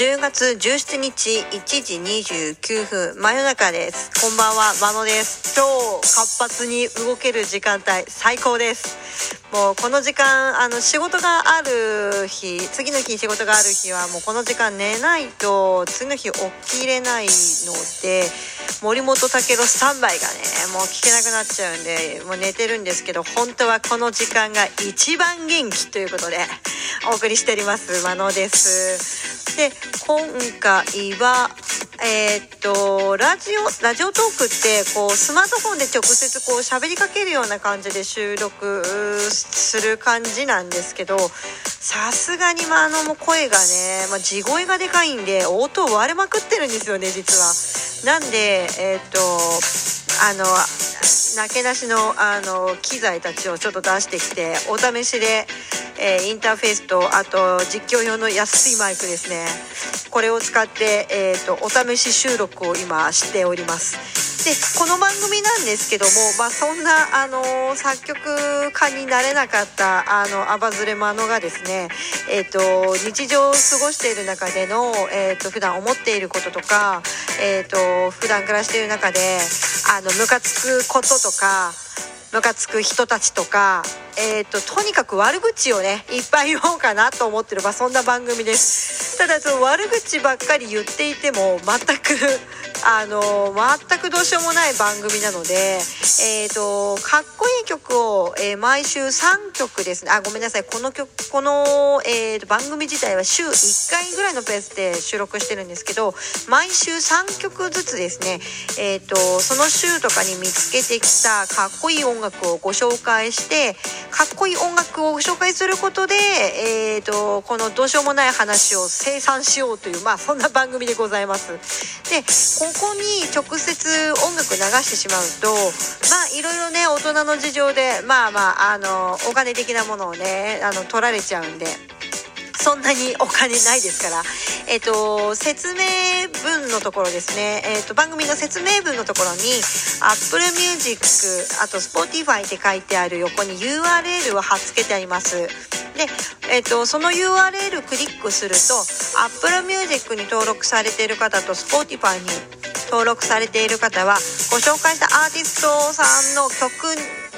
10月17日1時29分真夜中です。こんばんは真野です。超活発に動ける時間帯最高です。もうこの時間あの仕事がある日次の日仕事がある日はもうこの時間寝ないと次の日起きれないので森本武郎スタンバイがねもう聞けなくなっちゃうんでもう寝てるんですけど本当はこの時間が一番元気ということでお送りしております真野です。で今回はえー、っとラジオラジオトークってこうスマートフォンで直接こう喋りかけるような感じで収録する感じなんですけどさすがにまあの声がね、まあ、地声がでかいんで音割れまくってるんですよね実は。なんでえー、っとあのなけなしのあの機材たちをちょっと出してきてお試しで、えー、インターフェースとあと実況用の安いマイクですね。これを使って、えーと、お試し収録を今しております。でこの番組なんですけども、まあ、そんな、あの、作曲家になれなかったあのアバズレマノがですね、えーと、日常を過ごしている中での、えーと、普段思っていることとか、えー、と普段暮らしている中であのムカつくこととかムカつく人たちとか、えーと、とにかく悪口をねいっぱい言おうかなと思ってる、まあ、そんな番組です。ただその悪口ばっかり言っていても全くあの全くどうしようもない番組なので、えーと、かっこいい曲を、えー、毎週3曲ですね。あごめんなさい。この曲この、えーと、番組自体は週1回ぐらいのペースで収録してるんですけど毎週3曲ずつですね、えーと、その週とかに見つけてきたかっこいい音楽をご紹介してかっこいい音楽をご紹介することで、えー、とこのどうしようもない話を生産しようというまあそんな番組でございます。でこに直接音楽流してしまうとまあいろいろね大人の事情でまあまああのお金的なものをねあの取られちゃうんで。そんなにお金ないですから、えっ、ー、と、説明文のところですね、えっ、ー、と、番組の説明文のところに、Apple Music、あと Spotify って書いてある横に URL を貼っつけてあります。で、えーと、その URL クリックすると Apple Music に登録されている方と Spotify に登録されている方はご紹介したアーティストさんの曲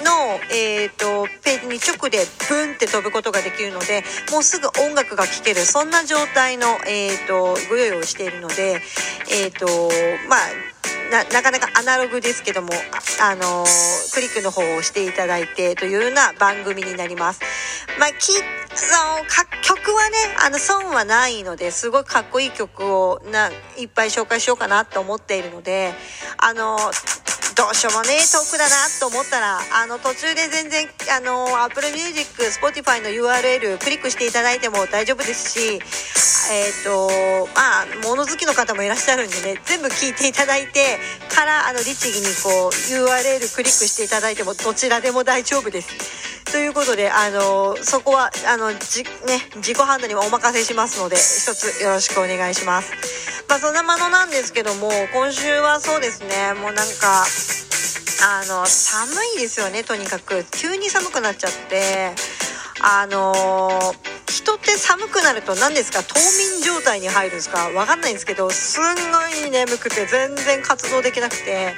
の、えーと、ページに直でブンって飛ぶことができるのでもうすぐ音楽が聴けるそんな状態の、えーと、ご用意をしているので、えーとまあななかなかアナログですけども、あのー、クリックの方を押していただいてというような番組になります。まあ、の曲はねあの損はないのですごいかっこいい曲をないっぱい紹介しようかなと思っているのであのどうしようもね遠くだなと思ったらあの途中で全然あの Apple Music Spotify の URL クリックしていただいても大丈夫ですしえっ、ー、とまあ物好きの方もいらっしゃるんでね全部聞いていただいてからあの律儀にこう URL クリックしていただいてもどちらでも大丈夫です。ということで、あのそこは、あの、じ、ね、自己判断にはお任せしますので、一つよろしくお願いします。まあ、そんなものなんですけども、今週はそうですね、もうなんか、あの、寒いですよね、とにかく。急に寒くなっちゃって、あの人って寒くなると何ですか冬眠状態に入るんですかわかんないんですけどすんごい眠くて全然活動できなくて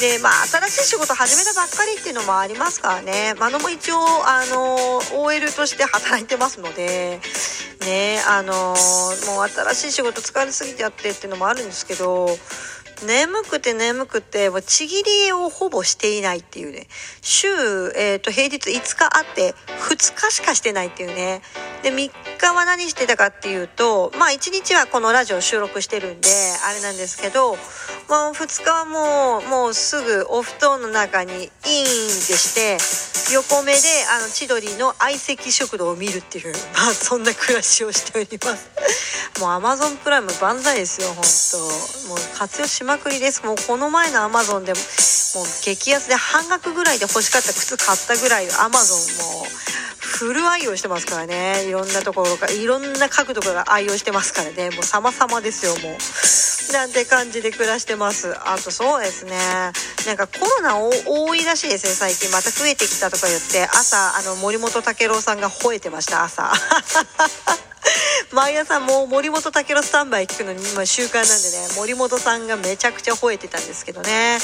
でまあ新しい仕事始めたばっかりっていうのもありますからねマノも一応あの OL として働いてますのでねあのもう新しい仕事疲れすぎてやってっていうのもあるんですけど眠くて眠くて、もうちぎりをほぼしていないっていうね。週、えっ、ー、と、平日5日あって、2日しかしてないっていうね。で、3間は何してたかっていうと、まあ1日はこのラジオ収録してるんで、あれなんですけど、まあ2日はもう、もうすぐお布団の中にインってして、横目で、あの、千鳥の相席食堂を見るっていう、まあそんな暮らしをしております。もう Amazon プライム万歳ですよ、ほんと。もう活用しまくりです。もうこの前の Amazon でも、もう激安で半額ぐらいで欲しかった靴買ったぐらい Amazon もフル愛用してますからね。いろんなところから、いろんな角度から愛用してますからね。もう様々ですよ、もう。なんて感じで暮らしてます。あとそうですね。なんかコロナ多いらしいですね、最近。また増えてきたとか言って、朝、あの、森本武郎さんが吠えてました、朝。毎朝もう森本武郎スタンバイ聞くのに今習慣なんでね森本さんがめちゃくちゃ吠えてたんですけどね。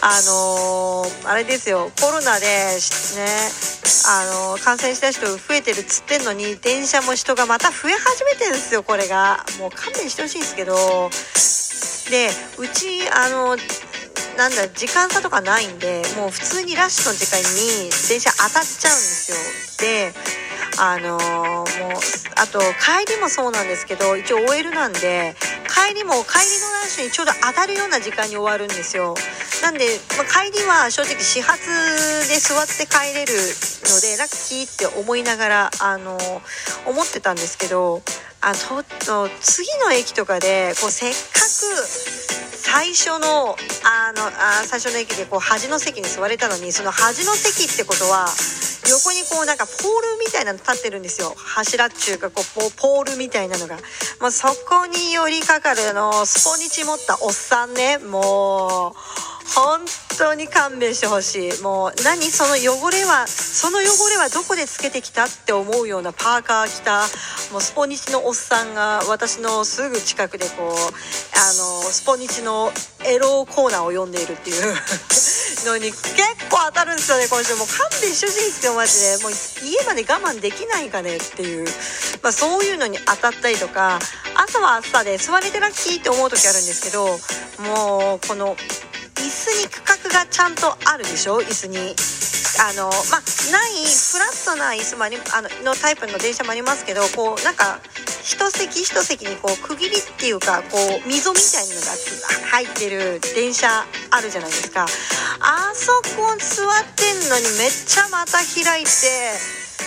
あのー、あれですよコロナでねあのー、感染した人増えてるっつってんのに電車も人がまた増え始めてるんですよこれが。もう勘弁してほしいんですけど。でうちあのなんだ時間差とかないんでもう普通にラッシュの時間に電車当たっちゃうんですよ。であのー、もうあと帰りもそうなんですけど一応 OL なんで帰りも帰りのラッシュにちょうど当たるような時間に終わるんですよ。なんで、まあ、帰りは正直始発で座って帰れるのでラッキーって思いながらあの、思ってたんですけどあと次の駅とかでこうせっかく最初のあのあ最初の駅でこう端の席に座れたのにその端の席ってことは横にこうなんかポールみたいなの立ってるんですよ。柱っちゅうかこうポールみたいなのが、まあ、そこに寄りかかるのスポニチ持ったおっさんね。もう本当に勘弁してほしい。もう何その汚れはその汚れはどこでつけてきたって思うようなパーカー着たもうスポニチのおっさんが私のすぐ近くでこうあのスポニチのエロコーナーを読んでいるっていう。のに結構当たるんですよね。今週もう勘弁してほしいってマジで。もう家まで我慢できないかねっていう、まあ、そういうのに当たったりとか。朝は朝で座れてラッキーって思う時あるんですけどもうこの椅子に区画がちゃんとあるでしょ？椅子に。あのまあ、ないフラットな椅子もありあののタイプの電車もありますけどこうなんか一席一席にこう区切りっていうかこう溝みたいなのが入ってる電車あるじゃないですかあそこ座ってんのにめっちゃまた開いて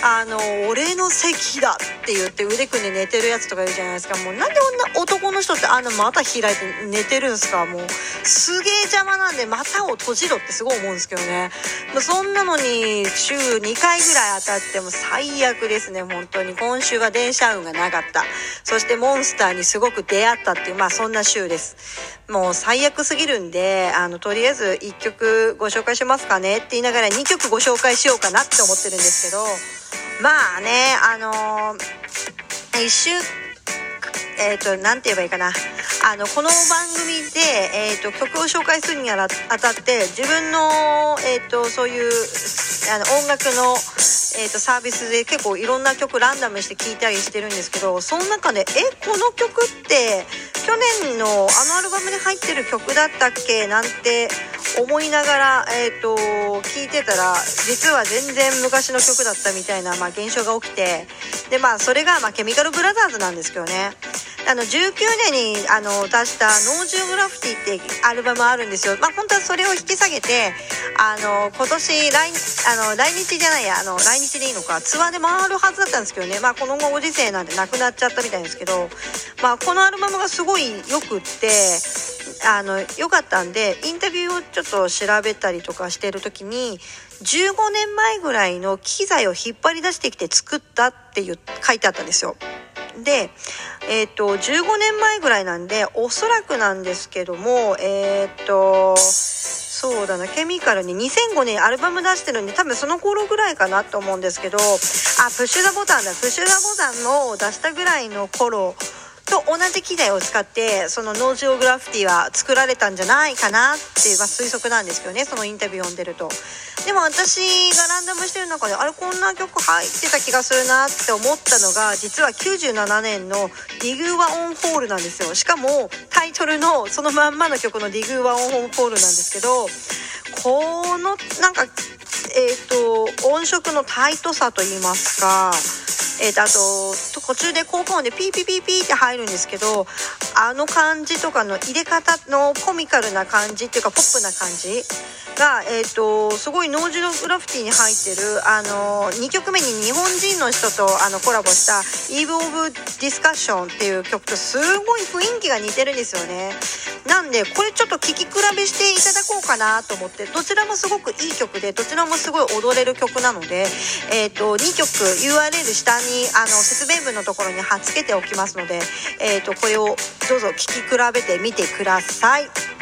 あの俺の席だって言って腕組んで寝てるやつとかいるじゃないですか。もうなんで女男の人ってあんな股開いて寝てるんですか。もうすげえ邪魔なんで股を閉じろってすごい思うんですけどね。そんなのに週2回ぐらい当たっても最悪ですね。本当に。今週は電車運がなかった。そしてモンスターにすごく出会ったっていうまあそんな週です。もう最悪すぎるんであのとりあえず1曲ご紹介しますかねって言いながら2曲ご紹介しようかなって思ってるんですけど。まあねあのー、一週えっ、ー、と何て言えばいいかな。あのこの番組で、えーと、曲を紹介するにあたって自分の、えーと、そういうあの音楽の、えーと、サービスで結構いろんな曲ランダムして聴いたりしてるんですけどその中でえこの曲って去年のあのアルバムに入ってる曲だったっけなんて思いながら、えー、と聞いてたら実は全然昔の曲だったみたいな、まあ、現象が起きてでまあそれが、まあ、ケミカルブラザーズなんですけどね。あの19年にあの出した「ノージュグラフィティ」ってアルバムあるんですよ。まあ本当はそれを引き下げてあの今年来あの来日じゃないやあの来日でいいのか。ツアーで回るはずだったんですけどね。まあこの後ご時世なんでなくなっちゃったみたいですけど。まあこのアルバムがすごいよくってあの良かったんでインタビューをちょっと調べたりとかしてる時に15年前ぐらいの機材を引っ張り出してきて作ったっていう書いてあったんですよ。で、えっ、ー、と15年前ぐらいなんでおそらくなんですけどもえっ、ー、とそうだなケミカルに2005年アルバム出してるんで多分その頃ぐらいかなと思うんですけどあプッシュ・ザ・ボタンだプッシュ・ザ・ボタンの出したぐらいの頃と同じ機材を使ってそのノージオグラフィティは作られたんじゃないかなっていう、まあ、推測なんですけどねそのインタビュー読んでると。でも私がランダムしてる中であれこんな曲入ってた気がするなって思ったのが実は97年の「ディグ・ワ・オン・ホール」なんですよ。しかもタイトルのそのまんまの曲の「ディグ・ワ・オン・ホール」なんですけどこのなんかえっ、ー、と音色のタイトさといいますかえーと、あと途中で効果音でピーピーピーピーって入るんですけどあの感じとかの入れ方のコミカルな感じっていうかポップな感じが、えーと、すごい No Geography に入ってる、あの2曲目に日本人の人とあのコラボした「Eve of Destruction」っていう曲とすごい雰囲気が似てるんですよね。なんでこれちょっと聴き比べしていただこうかなと思ってどちらもすごくいい曲でどちらもすごい踊れる曲なので、えーと、2曲 URL 下にあの説明文のところに貼っつけておきますので、えーとこれをどうぞ聴き比べてみてください。